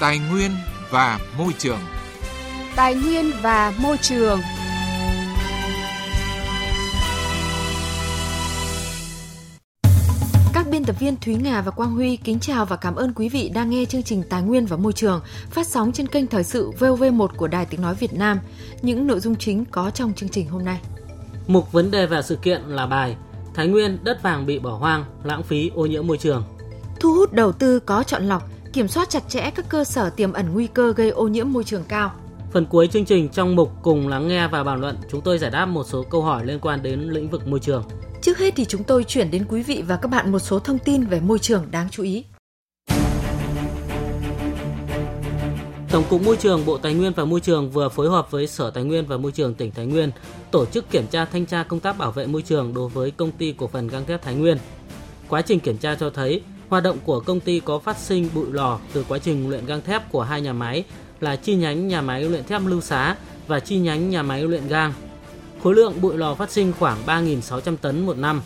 Tài nguyên và môi trường. Tài nguyên và môi trường. Các biên tập viên Thúy Nga và Quang Huy kính chào và cảm ơn quý vị đang nghe chương trình Tài nguyên và Môi trường phát sóng trên kênh Thời sự VOV1 của Đài Tiếng Nói Việt Nam. Những nội dung chính có trong chương trình hôm nay. Mục vấn đề và sự kiện là bài Thái Nguyên đất vàng bị bỏ hoang, lãng phí ô nhiễm môi trường. Thu hút đầu tư có chọn lọc, kiểm soát chặt chẽ các cơ sở tiềm ẩn nguy cơ gây ô nhiễm môi trường cao. Phần cuối chương trình trong mục cùng lắng nghe và bàn luận, chúng tôi giải đáp một số câu hỏi liên quan đến lĩnh vực môi trường. Trước hết thì chúng tôi chuyển đến quý vị và các bạn một số thông tin về môi trường đáng chú ý. Tổng cục Môi trường Bộ Tài nguyên và Môi trường vừa phối hợp với Sở Tài nguyên và Môi trường tỉnh Thái Nguyên tổ chức kiểm tra thanh tra công tác bảo vệ môi trường đối với công ty cổ phần gang thép Thái Nguyên. Quá trình kiểm tra cho thấy hoạt động của công ty có phát sinh bụi lò từ quá trình luyện gang thép của hai nhà máy là chi nhánh nhà máy luyện thép Lưu Xá và chi nhánh nhà máy luyện gang. Khối lượng bụi lò phát sinh khoảng 3.600 tấn một năm.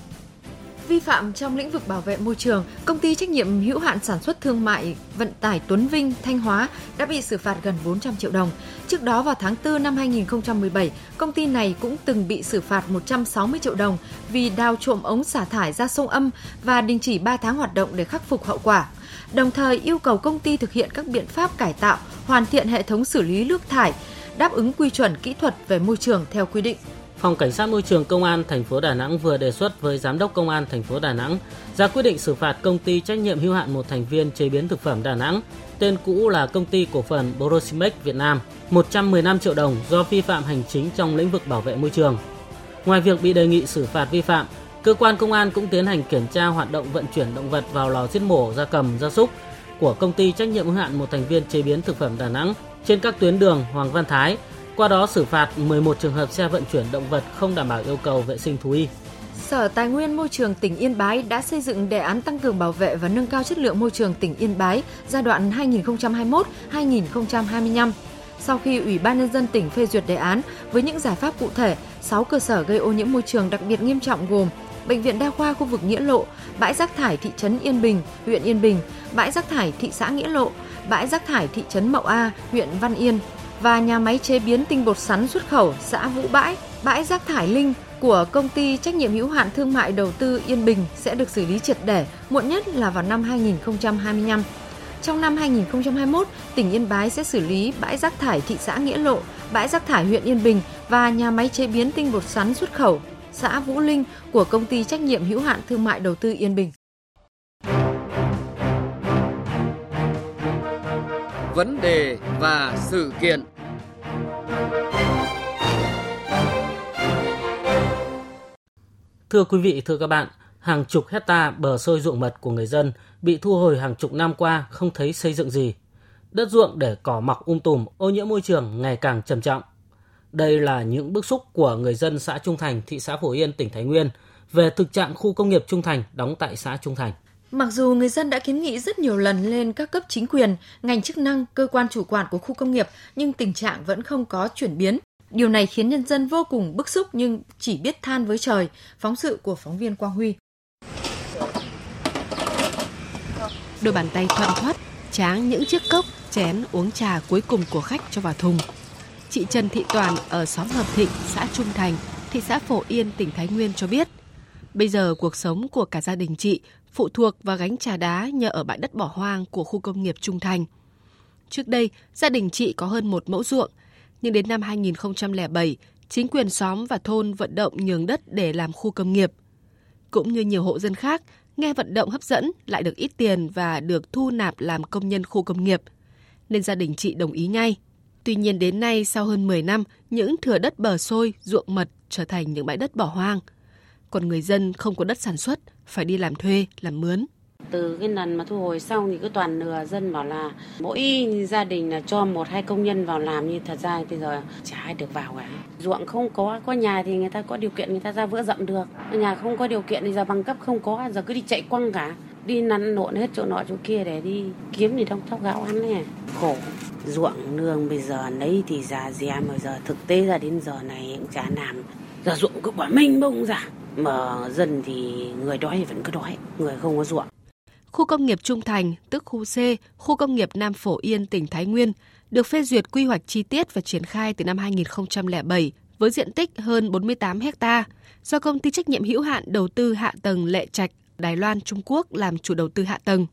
Vi phạm trong lĩnh vực bảo vệ môi trường, công ty trách nhiệm hữu hạn sản xuất thương mại vận tải Tuấn Vinh, Thanh Hóa đã bị xử phạt gần 400 triệu đồng. Trước đó vào tháng 4 năm 2017, công ty này cũng từng bị xử phạt 160 triệu đồng vì đào trộm ống xả thải ra sông Âm và đình chỉ 3 tháng hoạt động để khắc phục hậu quả. Đồng thời yêu cầu công ty thực hiện các biện pháp cải tạo, hoàn thiện hệ thống xử lý nước thải, đáp ứng quy chuẩn kỹ thuật về môi trường theo quy định. Phòng Cảnh sát Môi trường Công an thành phố Đà Nẵng vừa đề xuất với Giám đốc Công an thành phố Đà Nẵng ra quyết định xử phạt công ty trách nhiệm hữu hạn một thành viên chế biến thực phẩm Đà Nẵng, tên cũ là công ty cổ phần Borosimex Việt Nam, 115 triệu đồng do vi phạm hành chính trong lĩnh vực bảo vệ môi trường. Ngoài việc bị đề nghị xử phạt vi phạm, cơ quan công an cũng tiến hành kiểm tra hoạt động vận chuyển động vật vào lò giết mổ gia cầm gia súc của công ty trách nhiệm hữu hạn một thành viên chế biến thực phẩm Đà Nẵng trên các tuyến đường Hoàng Văn Thái, qua đó xử phạt 11 trường hợp xe vận chuyển động vật không đảm bảo yêu cầu vệ sinh thú y. Sở Tài nguyên Môi trường tỉnh Yên Bái đã xây dựng đề án tăng cường bảo vệ và nâng cao chất lượng môi trường tỉnh Yên Bái giai đoạn 2021-2025. Sau khi Ủy ban Nhân dân tỉnh phê duyệt đề án với những giải pháp cụ thể, 6 cơ sở gây ô nhiễm môi trường đặc biệt nghiêm trọng gồm Bệnh viện Đa khoa khu vực Nghĩa Lộ, bãi rác thải thị trấn Yên Bình, huyện Yên Bình, bãi rác thải thị xã Nghĩa Lộ, bãi rác thải thị trấn Mậu A, huyện Văn Yên và nhà máy chế biến tinh bột sắn xuất khẩu xã Vũ Bãi, bãi rác thải Linh của công ty trách nhiệm hữu hạn thương mại đầu tư Yên Bình sẽ được xử lý triệt để, muộn nhất là vào năm 2025. Trong năm 2021, tỉnh Yên Bái sẽ xử lý bãi rác thải thị xã Nghĩa Lộ, bãi rác thải huyện Yên Bình và nhà máy chế biến tinh bột sắn xuất khẩu xã Vũ Linh của công ty trách nhiệm hữu hạn thương mại đầu tư Yên Bình. Vấn đề và sự kiện Thưa quý vị, thưa các bạn, hàng chục hecta bờ sôi ruộng mật của người dân bị thu hồi hàng chục năm qua không thấy xây dựng gì. Đất ruộng để cỏ mọc um tùm, ô nhiễm môi trường ngày càng trầm trọng. Đây là những bức xúc của người dân xã Trung Thành, thị xã Phổ Yên, tỉnh Thái Nguyên về thực trạng khu công nghiệp Trung Thành đóng tại xã Trung Thành. Mặc dù người dân đã kiến nghị rất nhiều lần lên các cấp chính quyền, ngành chức năng, cơ quan chủ quản của khu công nghiệp nhưng tình trạng vẫn không có chuyển biến. Điều này khiến nhân dân vô cùng bức xúc nhưng chỉ biết than với trời. Phóng sự của phóng viên Quang Huy. Đôi bàn tay thuận thoát, tráng những chiếc cốc, chén uống trà cuối cùng của khách cho vào thùng. Chị Trần Thị Toàn ở xóm Hợp Thịnh, xã Trung Thành, thị xã Phổ Yên, tỉnh Thái Nguyên cho biết, bây giờ cuộc sống của cả gia đình chị phụ thuộc vào gánh trà đá nhờ ở bãi đất bỏ hoang của khu công nghiệp Trung Thành. Trước đây, gia đình chị có hơn một mẫu ruộng, nhưng đến năm 2007, chính quyền xóm và thôn vận động nhường đất để làm khu công nghiệp. Cũng như nhiều hộ dân khác, nghe vận động hấp dẫn lại được ít tiền và được thu nạp làm công nhân khu công nghiệp, nên gia đình chị đồng ý ngay. Tuy nhiên đến nay sau hơn 10 năm, những thửa đất bờ sôi, ruộng mật trở thành những bãi đất bỏ hoang. Còn người dân không có đất sản xuất, phải đi làm thuê, làm mướn. Từ cái lần mà thu hồi xong thì cứ toàn nửa dân bảo là mỗi gia đình là cho một hai công nhân vào làm như thật ra bây giờ chả ai được vào cả. Ruộng không có, có nhà thì người ta có điều kiện người ta ra vữa rậm được. Nhà không có điều kiện thì giờ bằng cấp không có, giờ cứ đi chạy quăng cả. Đi nắn nộn hết chỗ nọ chỗ kia để đi kiếm gì trong thóc gạo ăn này. Khổ. Ruộng nương bây giờ lấy thì già dè mà giờ thực tế ra đến giờ này cũng chả làm. Giờ ruộng cứ bỏ minh bông ra. Mà dân thì người đói thì vẫn cứ đói, người không có ruộng khu công nghiệp Trung Thành, tức khu C, khu công nghiệp Nam Phổ Yên, tỉnh Thái Nguyên, được phê duyệt quy hoạch chi tiết và triển khai từ năm 2007 với diện tích hơn 48 ha do công ty trách nhiệm hữu hạn đầu tư hạ tầng Lệ Trạch, Đài Loan, Trung Quốc làm chủ đầu tư hạ tầng.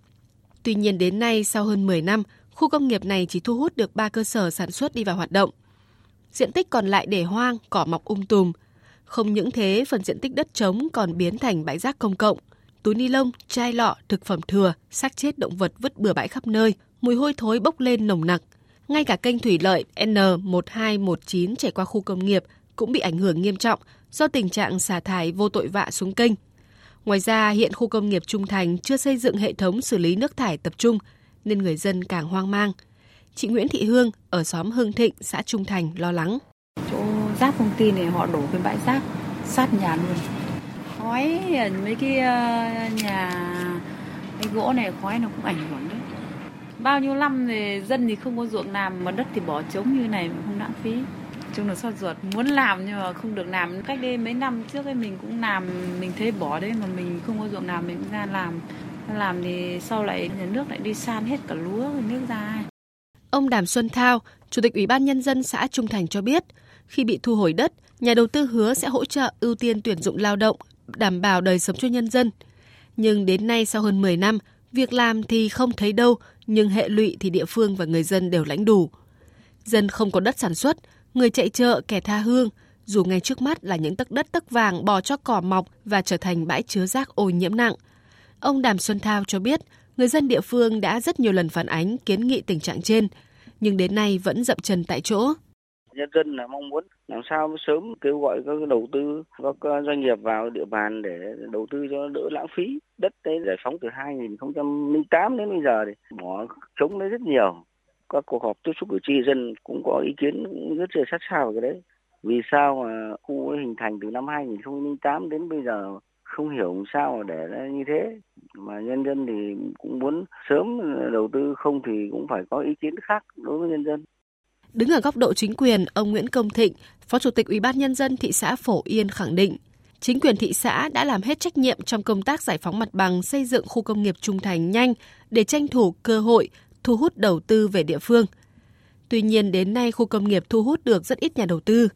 Tuy nhiên đến nay sau hơn 10 năm, khu công nghiệp này chỉ thu hút được 3 cơ sở sản xuất đi vào hoạt động. Diện tích còn lại để hoang, cỏ mọc um tùm. Không những thế, phần diện tích đất trống còn biến thành bãi rác công cộng. Túi ni lông, chai lọ, thực phẩm thừa, xác chết động vật vứt bừa bãi khắp nơi, mùi hôi thối bốc lên nồng nặc. Ngay cả kênh thủy lợi N1219 chảy qua khu công nghiệp cũng bị ảnh hưởng nghiêm trọng do tình trạng xả thải vô tội vạ xuống kênh. Ngoài ra, hiện khu công nghiệp Trung Thành chưa xây dựng hệ thống xử lý nước thải tập trung nên người dân càng hoang mang. Chị Nguyễn Thị Hương ở xóm Hưng Thịnh, xã Trung Thành lo lắng. Chỗ rác công ty này họ đổ cái bãi rác sát nhà luôn. Khói mấy cái ờ, nhà cái gỗ này khói nó cũng ảnh hưởng đấy. Bao nhiêu năm thì dân thì không có ruộng làm mà đất thì bỏ trống như này mà không lãng phí. Chung là sốt ruột. Muốn làm nhưng mà không được làm. Cách đây mấy năm trước ấy mình cũng làm mình thấy bỏ đấy mà mình không có ruộng làm mình cũng ra làm. Làm thì sau lại nhà nước lại đi san hết cả lúa nước ra Ông Đàm Xuân Thao, Chủ tịch Ủy ban Nhân dân xã Trung Thành cho biết, khi bị thu hồi đất, nhà đầu tư hứa sẽ hỗ trợ ưu tiên tuyển dụng lao động, đảm bảo đời sống cho nhân dân. Nhưng đến nay sau hơn 10 năm, việc làm thì không thấy đâu, nhưng hệ lụy thì địa phương và người dân đều lãnh đủ. Dân không có đất sản xuất, người chạy chợ kẻ tha hương, dù ngay trước mắt là những tấc đất tấc vàng bò cho cỏ mọc và trở thành bãi chứa rác ô nhiễm nặng. Ông Đàm Xuân Thao cho biết, người dân địa phương đã rất nhiều lần phản ánh kiến nghị tình trạng trên, nhưng đến nay vẫn dậm chân tại chỗ. Nhân dân là mong muốn làm sao sớm kêu gọi các đầu tư, các ờ, doanh nghiệp vào địa bàn để đầu tư cho đỡ lãng phí. Đất đấy giải phóng từ 2008 đến bây giờ thì bỏ trống đấy rất nhiều các cuộc họp tiếp xúc cử tri dân cũng có ý kiến rất là sát sao về cái đấy. Vì sao mà khu hình thành từ năm 2008 đến bây giờ không hiểu sao mà để nó như thế mà nhân dân thì cũng muốn sớm đầu tư không thì cũng phải có ý kiến khác đối với nhân dân. Đứng ở góc độ chính quyền, ông Nguyễn Công Thịnh, Phó Chủ tịch Ủy ban nhân dân thị xã Phổ Yên khẳng định, chính quyền thị xã đã làm hết trách nhiệm trong công tác giải phóng mặt bằng xây dựng khu công nghiệp trung thành nhanh để tranh thủ cơ hội thu hút đầu tư về địa phương. Tuy nhiên đến nay khu công nghiệp thu hút được rất ít nhà đầu tư.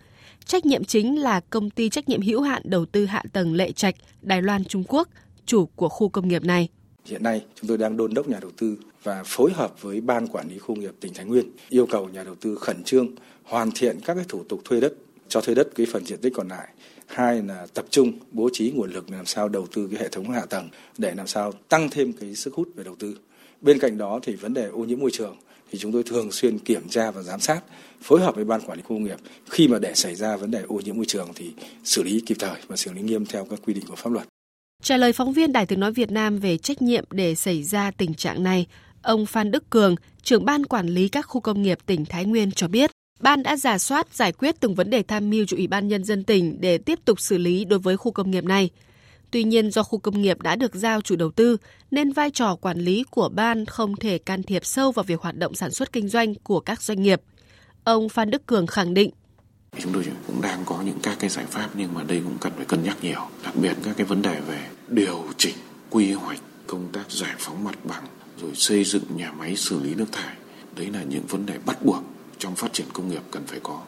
Trách nhiệm chính là công ty trách nhiệm hữu hạn đầu tư hạ tầng Lệ Trạch, Đài Loan, Trung Quốc, chủ của khu công nghiệp này. Hiện nay, chúng tôi đang đôn đốc nhà đầu tư và phối hợp với ban quản lý khu nghiệp tỉnh Thái Nguyên yêu cầu nhà đầu tư khẩn trương hoàn thiện các cái thủ tục thuê đất, cho thuê đất cái phần diện tích còn lại. Hai là tập trung bố trí nguồn lực làm sao đầu tư cái hệ thống hạ tầng để làm sao tăng thêm cái sức hút về đầu tư. Bên cạnh đó thì vấn đề ô nhiễm môi trường thì chúng tôi thường xuyên kiểm tra và giám sát, phối hợp với ban quản lý khu công nghiệp. Khi mà để xảy ra vấn đề ô nhiễm môi trường thì xử lý kịp thời và xử lý nghiêm theo các quy định của pháp luật. Trả lời phóng viên Đài Tiếng nói Việt Nam về trách nhiệm để xảy ra tình trạng này, ông Phan Đức Cường, trưởng ban quản lý các khu công nghiệp tỉnh Thái Nguyên cho biết, ban đã giả soát giải quyết từng vấn đề tham mưu cho Ủy ban nhân dân tỉnh để tiếp tục xử lý đối với khu công nghiệp này. Tuy nhiên do khu công nghiệp đã được giao chủ đầu tư nên vai trò quản lý của ban không thể can thiệp sâu vào việc hoạt động sản xuất kinh doanh của các doanh nghiệp. Ông Phan Đức Cường khẳng định chúng tôi cũng đang có những các cái giải pháp, nhưng mà đây cũng cần phải cân nhắc nhiều. Đặc biệt các cái vấn đề về điều chỉnh quy hoạch công tác giải phóng mặt bằng, rồi xây dựng nhà máy xử lý nước thải. Đấy là những vấn đề bắt buộc trong phát triển công nghiệp cần phải có.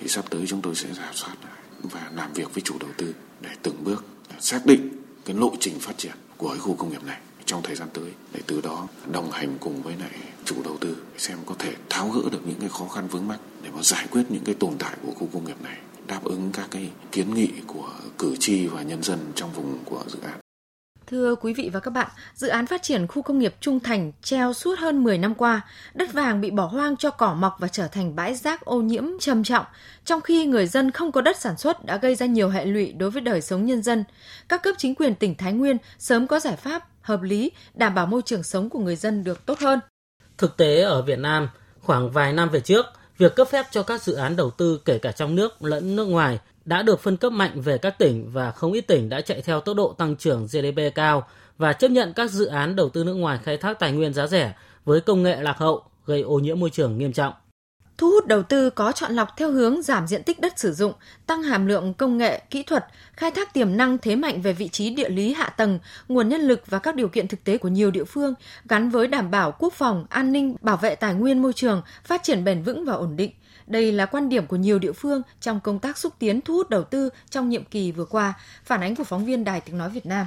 Thì sắp tới chúng tôi sẽ giả soát và làm việc với chủ đầu tư để từng bước xác định cái lộ trình phát triển của cái khu công nghiệp này trong thời gian tới để từ đó đồng hành cùng với lại chủ đầu tư xem có thể tháo gỡ được những cái khó khăn vướng mắt để mà giải quyết những cái tồn tại của khu công nghiệp này đáp ứng các cái kiến nghị của cử tri và nhân dân trong vùng của dự án. Thưa quý vị và các bạn, dự án phát triển khu công nghiệp Trung Thành treo suốt hơn 10 năm qua, đất vàng bị bỏ hoang cho cỏ mọc và trở thành bãi rác ô nhiễm trầm trọng, trong khi người dân không có đất sản xuất đã gây ra nhiều hệ lụy đối với đời sống nhân dân. Các cấp chính quyền tỉnh Thái Nguyên sớm có giải pháp hợp lý đảm bảo môi trường sống của người dân được tốt hơn. Thực tế ở Việt Nam, khoảng vài năm về trước, việc cấp phép cho các dự án đầu tư kể cả trong nước lẫn nước ngoài đã được phân cấp mạnh về các tỉnh và không ít tỉnh đã chạy theo tốc độ tăng trưởng GDP cao và chấp nhận các dự án đầu tư nước ngoài khai thác tài nguyên giá rẻ với công nghệ lạc hậu gây ô nhiễm môi trường nghiêm trọng thu hút đầu tư có chọn lọc theo hướng giảm diện tích đất sử dụng, tăng hàm lượng công nghệ, kỹ thuật, khai thác tiềm năng thế mạnh về vị trí địa lý hạ tầng, nguồn nhân lực và các điều kiện thực tế của nhiều địa phương gắn với đảm bảo quốc phòng, an ninh, bảo vệ tài nguyên môi trường, phát triển bền vững và ổn định. Đây là quan điểm của nhiều địa phương trong công tác xúc tiến thu hút đầu tư trong nhiệm kỳ vừa qua, phản ánh của phóng viên Đài Tiếng Nói Việt Nam.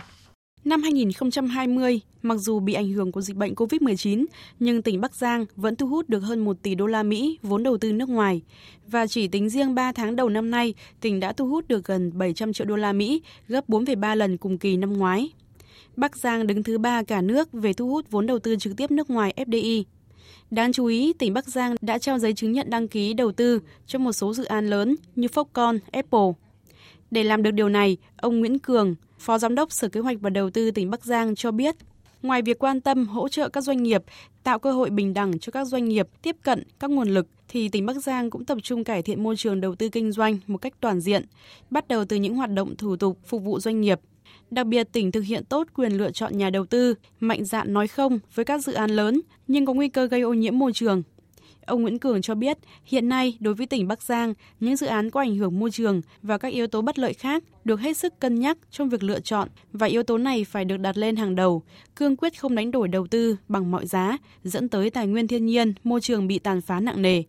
Năm 2020, mặc dù bị ảnh hưởng của dịch bệnh COVID-19, nhưng tỉnh Bắc Giang vẫn thu hút được hơn 1 tỷ đô la Mỹ vốn đầu tư nước ngoài. Và chỉ tính riêng 3 tháng đầu năm nay, tỉnh đã thu hút được gần 700 triệu đô la Mỹ, gấp 4,3 lần cùng kỳ năm ngoái. Bắc Giang đứng thứ ba cả nước về thu hút vốn đầu tư trực tiếp nước ngoài FDI. Đáng chú ý, tỉnh Bắc Giang đã trao giấy chứng nhận đăng ký đầu tư cho một số dự án lớn như Foxconn, Apple. Để làm được điều này, ông Nguyễn Cường, Phó Giám đốc Sở Kế hoạch và Đầu tư tỉnh Bắc Giang cho biết, ngoài việc quan tâm hỗ trợ các doanh nghiệp, tạo cơ hội bình đẳng cho các doanh nghiệp tiếp cận các nguồn lực, thì tỉnh Bắc Giang cũng tập trung cải thiện môi trường đầu tư kinh doanh một cách toàn diện, bắt đầu từ những hoạt động thủ tục phục vụ doanh nghiệp. Đặc biệt, tỉnh thực hiện tốt quyền lựa chọn nhà đầu tư, mạnh dạn nói không với các dự án lớn nhưng có nguy cơ gây ô nhiễm môi trường, Ông Nguyễn Cường cho biết, hiện nay đối với tỉnh Bắc Giang, những dự án có ảnh hưởng môi trường và các yếu tố bất lợi khác được hết sức cân nhắc trong việc lựa chọn và yếu tố này phải được đặt lên hàng đầu, cương quyết không đánh đổi đầu tư bằng mọi giá, dẫn tới tài nguyên thiên nhiên, môi trường bị tàn phá nặng nề.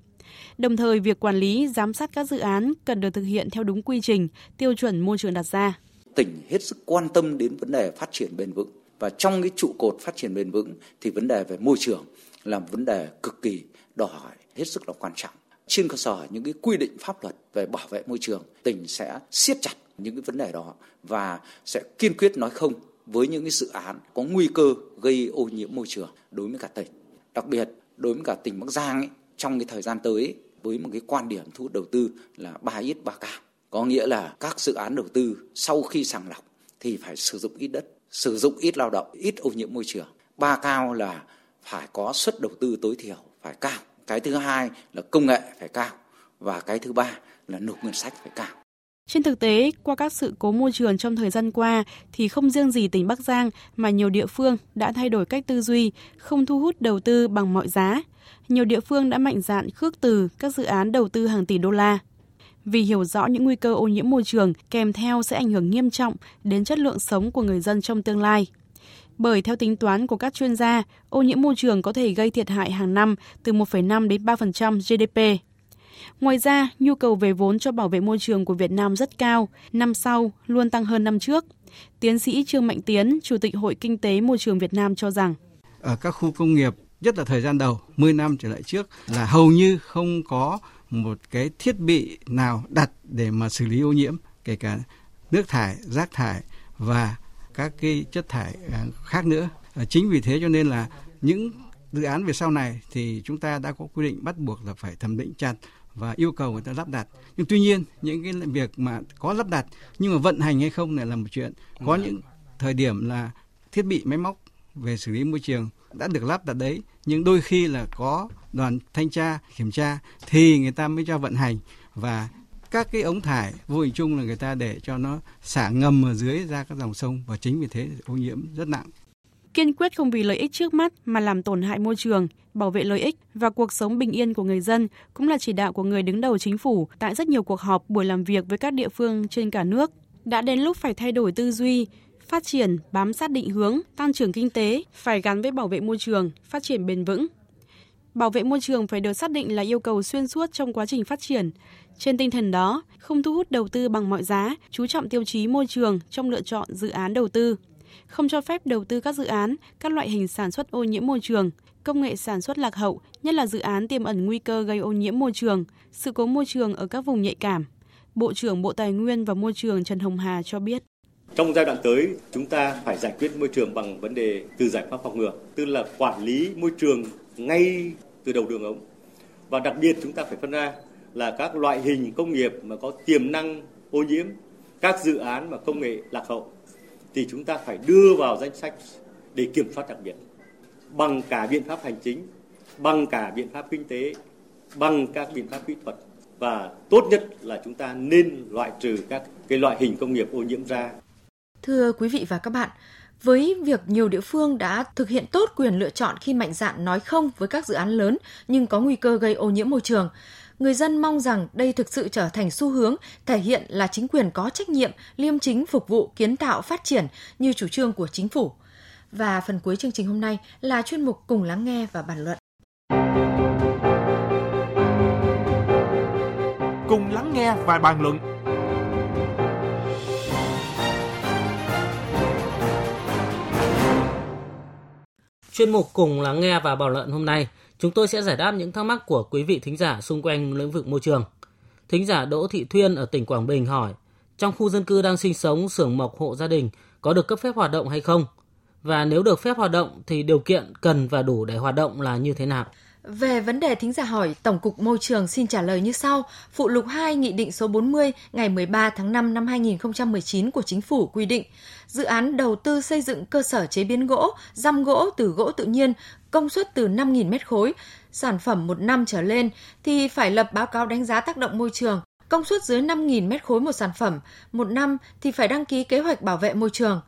Đồng thời, việc quản lý, giám sát các dự án cần được thực hiện theo đúng quy trình, tiêu chuẩn môi trường đặt ra. Tỉnh hết sức quan tâm đến vấn đề phát triển bền vững và trong cái trụ cột phát triển bền vững thì vấn đề về môi trường là vấn đề cực kỳ đòi hỏi hết sức là quan trọng. Trên cơ sở những cái quy định pháp luật về bảo vệ môi trường, tỉnh sẽ siết chặt những cái vấn đề đó và sẽ kiên quyết nói không với những cái dự án có nguy cơ gây ô nhiễm môi trường đối với cả tỉnh. Đặc biệt đối với cả tỉnh Bắc Giang ấy, trong cái thời gian tới với một cái quan điểm thu hút đầu tư là ba ít ba cao. Có nghĩa là các dự án đầu tư sau khi sàng lọc thì phải sử dụng ít đất, sử dụng ít lao động, ít ô nhiễm môi trường. Ba cao là phải có suất đầu tư tối thiểu phải cao cái thứ hai là công nghệ phải cao và cái thứ ba là nộp ngân sách phải cao trên thực tế, qua các sự cố môi trường trong thời gian qua thì không riêng gì tỉnh Bắc Giang mà nhiều địa phương đã thay đổi cách tư duy, không thu hút đầu tư bằng mọi giá. Nhiều địa phương đã mạnh dạn khước từ các dự án đầu tư hàng tỷ đô la. Vì hiểu rõ những nguy cơ ô nhiễm môi trường kèm theo sẽ ảnh hưởng nghiêm trọng đến chất lượng sống của người dân trong tương lai bởi theo tính toán của các chuyên gia, ô nhiễm môi trường có thể gây thiệt hại hàng năm từ 1,5 đến 3% GDP. Ngoài ra, nhu cầu về vốn cho bảo vệ môi trường của Việt Nam rất cao, năm sau luôn tăng hơn năm trước. Tiến sĩ Trương Mạnh Tiến, Chủ tịch Hội Kinh tế Môi trường Việt Nam cho rằng ở các khu công nghiệp, nhất là thời gian đầu, 10 năm trở lại trước là hầu như không có một cái thiết bị nào đặt để mà xử lý ô nhiễm, kể cả nước thải, rác thải và các cái chất thải à, khác nữa. À, chính vì thế cho nên là những dự án về sau này thì chúng ta đã có quy định bắt buộc là phải thẩm định chặt và yêu cầu người ta lắp đặt. Nhưng tuy nhiên những cái việc mà có lắp đặt nhưng mà vận hành hay không này là một chuyện. Có những thời điểm là thiết bị máy móc về xử lý môi trường đã được lắp đặt đấy nhưng đôi khi là có đoàn thanh tra kiểm tra thì người ta mới cho vận hành và các cái ống thải vô hình chung là người ta để cho nó xả ngầm ở dưới ra các dòng sông và chính vì thế ô nhiễm rất nặng. Kiên quyết không vì lợi ích trước mắt mà làm tổn hại môi trường, bảo vệ lợi ích và cuộc sống bình yên của người dân cũng là chỉ đạo của người đứng đầu chính phủ tại rất nhiều cuộc họp buổi làm việc với các địa phương trên cả nước. Đã đến lúc phải thay đổi tư duy, phát triển bám sát định hướng, tăng trưởng kinh tế phải gắn với bảo vệ môi trường, phát triển bền vững. Bảo vệ môi trường phải được xác định là yêu cầu xuyên suốt trong quá trình phát triển, trên tinh thần đó, không thu hút đầu tư bằng mọi giá, chú trọng tiêu chí môi trường trong lựa chọn dự án đầu tư. Không cho phép đầu tư các dự án, các loại hình sản xuất ô nhiễm môi trường, công nghệ sản xuất lạc hậu, nhất là dự án tiềm ẩn nguy cơ gây ô nhiễm môi trường, sự cố môi trường ở các vùng nhạy cảm. Bộ trưởng Bộ Tài nguyên và Môi trường Trần Hồng Hà cho biết. Trong giai đoạn tới, chúng ta phải giải quyết môi trường bằng vấn đề từ giải pháp phòng ngừa, tức là quản lý môi trường ngay từ đầu đường ống. Và đặc biệt chúng ta phải phân ra là các loại hình công nghiệp mà có tiềm năng ô nhiễm, các dự án mà công nghệ lạc hậu thì chúng ta phải đưa vào danh sách để kiểm soát đặc biệt bằng cả biện pháp hành chính, bằng cả biện pháp kinh tế, bằng các biện pháp kỹ thuật và tốt nhất là chúng ta nên loại trừ các cái loại hình công nghiệp ô nhiễm ra. Thưa quý vị và các bạn, với việc nhiều địa phương đã thực hiện tốt quyền lựa chọn khi mạnh dạn nói không với các dự án lớn nhưng có nguy cơ gây ô nhiễm môi trường, người dân mong rằng đây thực sự trở thành xu hướng, thể hiện là chính quyền có trách nhiệm, liêm chính phục vụ kiến tạo phát triển như chủ trương của chính phủ. Và phần cuối chương trình hôm nay là chuyên mục cùng lắng nghe và bàn luận. Cùng lắng nghe và bàn luận Chuyên mục cùng lắng nghe và bảo luận hôm nay, chúng tôi sẽ giải đáp những thắc mắc của quý vị thính giả xung quanh lĩnh vực môi trường. Thính giả Đỗ Thị Thuyên ở tỉnh Quảng Bình hỏi, trong khu dân cư đang sinh sống xưởng mộc hộ gia đình có được cấp phép hoạt động hay không? Và nếu được phép hoạt động thì điều kiện cần và đủ để hoạt động là như thế nào? Về vấn đề thính giả hỏi, Tổng cục Môi trường xin trả lời như sau. Phụ lục 2 Nghị định số 40 ngày 13 tháng 5 năm 2019 của Chính phủ quy định, dự án đầu tư xây dựng cơ sở chế biến gỗ, răm gỗ từ gỗ tự nhiên, công suất từ 5.000 mét khối, sản phẩm một năm trở lên thì phải lập báo cáo đánh giá tác động môi trường. Công suất dưới 5.000 mét khối một sản phẩm, một năm thì phải đăng ký kế hoạch bảo vệ môi trường.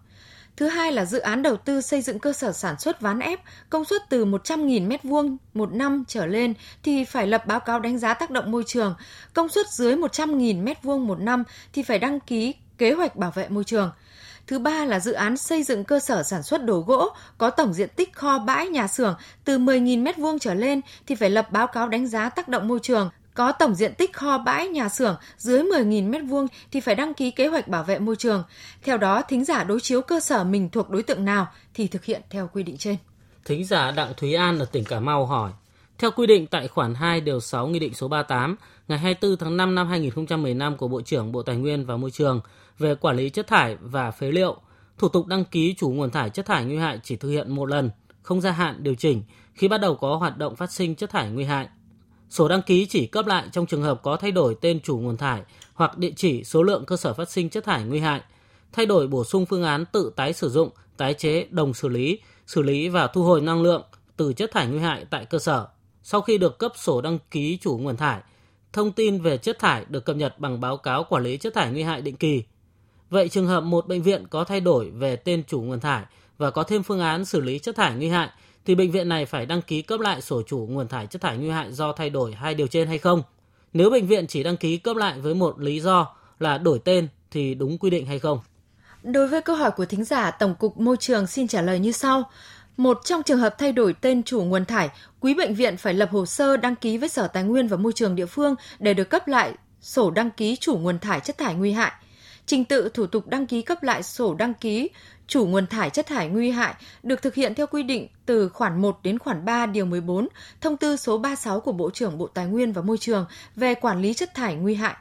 Thứ hai là dự án đầu tư xây dựng cơ sở sản xuất ván ép, công suất từ 100.000 m2 một năm trở lên thì phải lập báo cáo đánh giá tác động môi trường, công suất dưới 100.000 m2 một năm thì phải đăng ký kế hoạch bảo vệ môi trường. Thứ ba là dự án xây dựng cơ sở sản xuất đồ gỗ có tổng diện tích kho bãi nhà xưởng từ 10.000 m2 trở lên thì phải lập báo cáo đánh giá tác động môi trường. Có tổng diện tích kho bãi nhà xưởng dưới 10.000 m2 thì phải đăng ký kế hoạch bảo vệ môi trường. Theo đó, thính giả đối chiếu cơ sở mình thuộc đối tượng nào thì thực hiện theo quy định trên. Thính giả Đặng Thúy An ở tỉnh Cà Mau hỏi, theo quy định tại khoản 2 điều 6 Nghị định số 38 ngày 24 tháng 5 năm 2015 của Bộ trưởng Bộ Tài nguyên và Môi trường về quản lý chất thải và phế liệu, thủ tục đăng ký chủ nguồn thải chất thải nguy hại chỉ thực hiện một lần, không gia hạn điều chỉnh khi bắt đầu có hoạt động phát sinh chất thải nguy hại. Sổ đăng ký chỉ cấp lại trong trường hợp có thay đổi tên chủ nguồn thải hoặc địa chỉ số lượng cơ sở phát sinh chất thải nguy hại, thay đổi bổ sung phương án tự tái sử dụng, tái chế, đồng xử lý, xử lý và thu hồi năng lượng từ chất thải nguy hại tại cơ sở. Sau khi được cấp sổ đăng ký chủ nguồn thải, thông tin về chất thải được cập nhật bằng báo cáo quản lý chất thải nguy hại định kỳ. Vậy trường hợp một bệnh viện có thay đổi về tên chủ nguồn thải và có thêm phương án xử lý chất thải nguy hại thì bệnh viện này phải đăng ký cấp lại sổ chủ nguồn thải chất thải nguy hại do thay đổi hai điều trên hay không? Nếu bệnh viện chỉ đăng ký cấp lại với một lý do là đổi tên thì đúng quy định hay không? Đối với câu hỏi của thính giả, Tổng cục Môi trường xin trả lời như sau. Một trong trường hợp thay đổi tên chủ nguồn thải, quý bệnh viện phải lập hồ sơ đăng ký với Sở Tài nguyên và Môi trường địa phương để được cấp lại sổ đăng ký chủ nguồn thải chất thải nguy hại. Trình tự thủ tục đăng ký cấp lại sổ đăng ký, chủ nguồn thải chất thải nguy hại được thực hiện theo quy định từ khoản 1 đến khoản 3 điều 14 thông tư số 36 của Bộ trưởng Bộ Tài nguyên và Môi trường về quản lý chất thải nguy hại.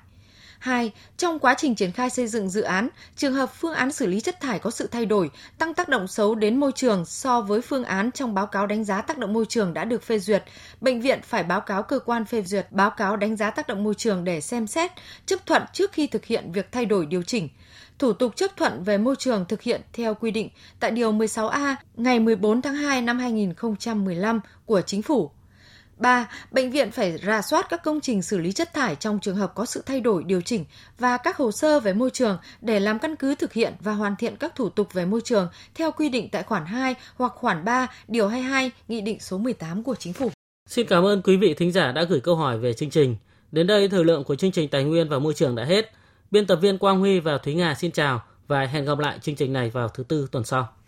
2. Trong quá trình triển khai xây dựng dự án, trường hợp phương án xử lý chất thải có sự thay đổi, tăng tác động xấu đến môi trường so với phương án trong báo cáo đánh giá tác động môi trường đã được phê duyệt, bệnh viện phải báo cáo cơ quan phê duyệt báo cáo đánh giá tác động môi trường để xem xét, chấp thuận trước khi thực hiện việc thay đổi điều chỉnh thủ tục chấp thuận về môi trường thực hiện theo quy định tại Điều 16A ngày 14 tháng 2 năm 2015 của Chính phủ. 3. Bệnh viện phải rà soát các công trình xử lý chất thải trong trường hợp có sự thay đổi, điều chỉnh và các hồ sơ về môi trường để làm căn cứ thực hiện và hoàn thiện các thủ tục về môi trường theo quy định tại khoản 2 hoặc khoản 3 điều 22 Nghị định số 18 của Chính phủ. Xin cảm ơn quý vị thính giả đã gửi câu hỏi về chương trình. Đến đây, thời lượng của chương trình Tài nguyên và Môi trường đã hết. Biên tập viên Quang Huy và Thúy Nga xin chào và hẹn gặp lại chương trình này vào thứ tư tuần sau.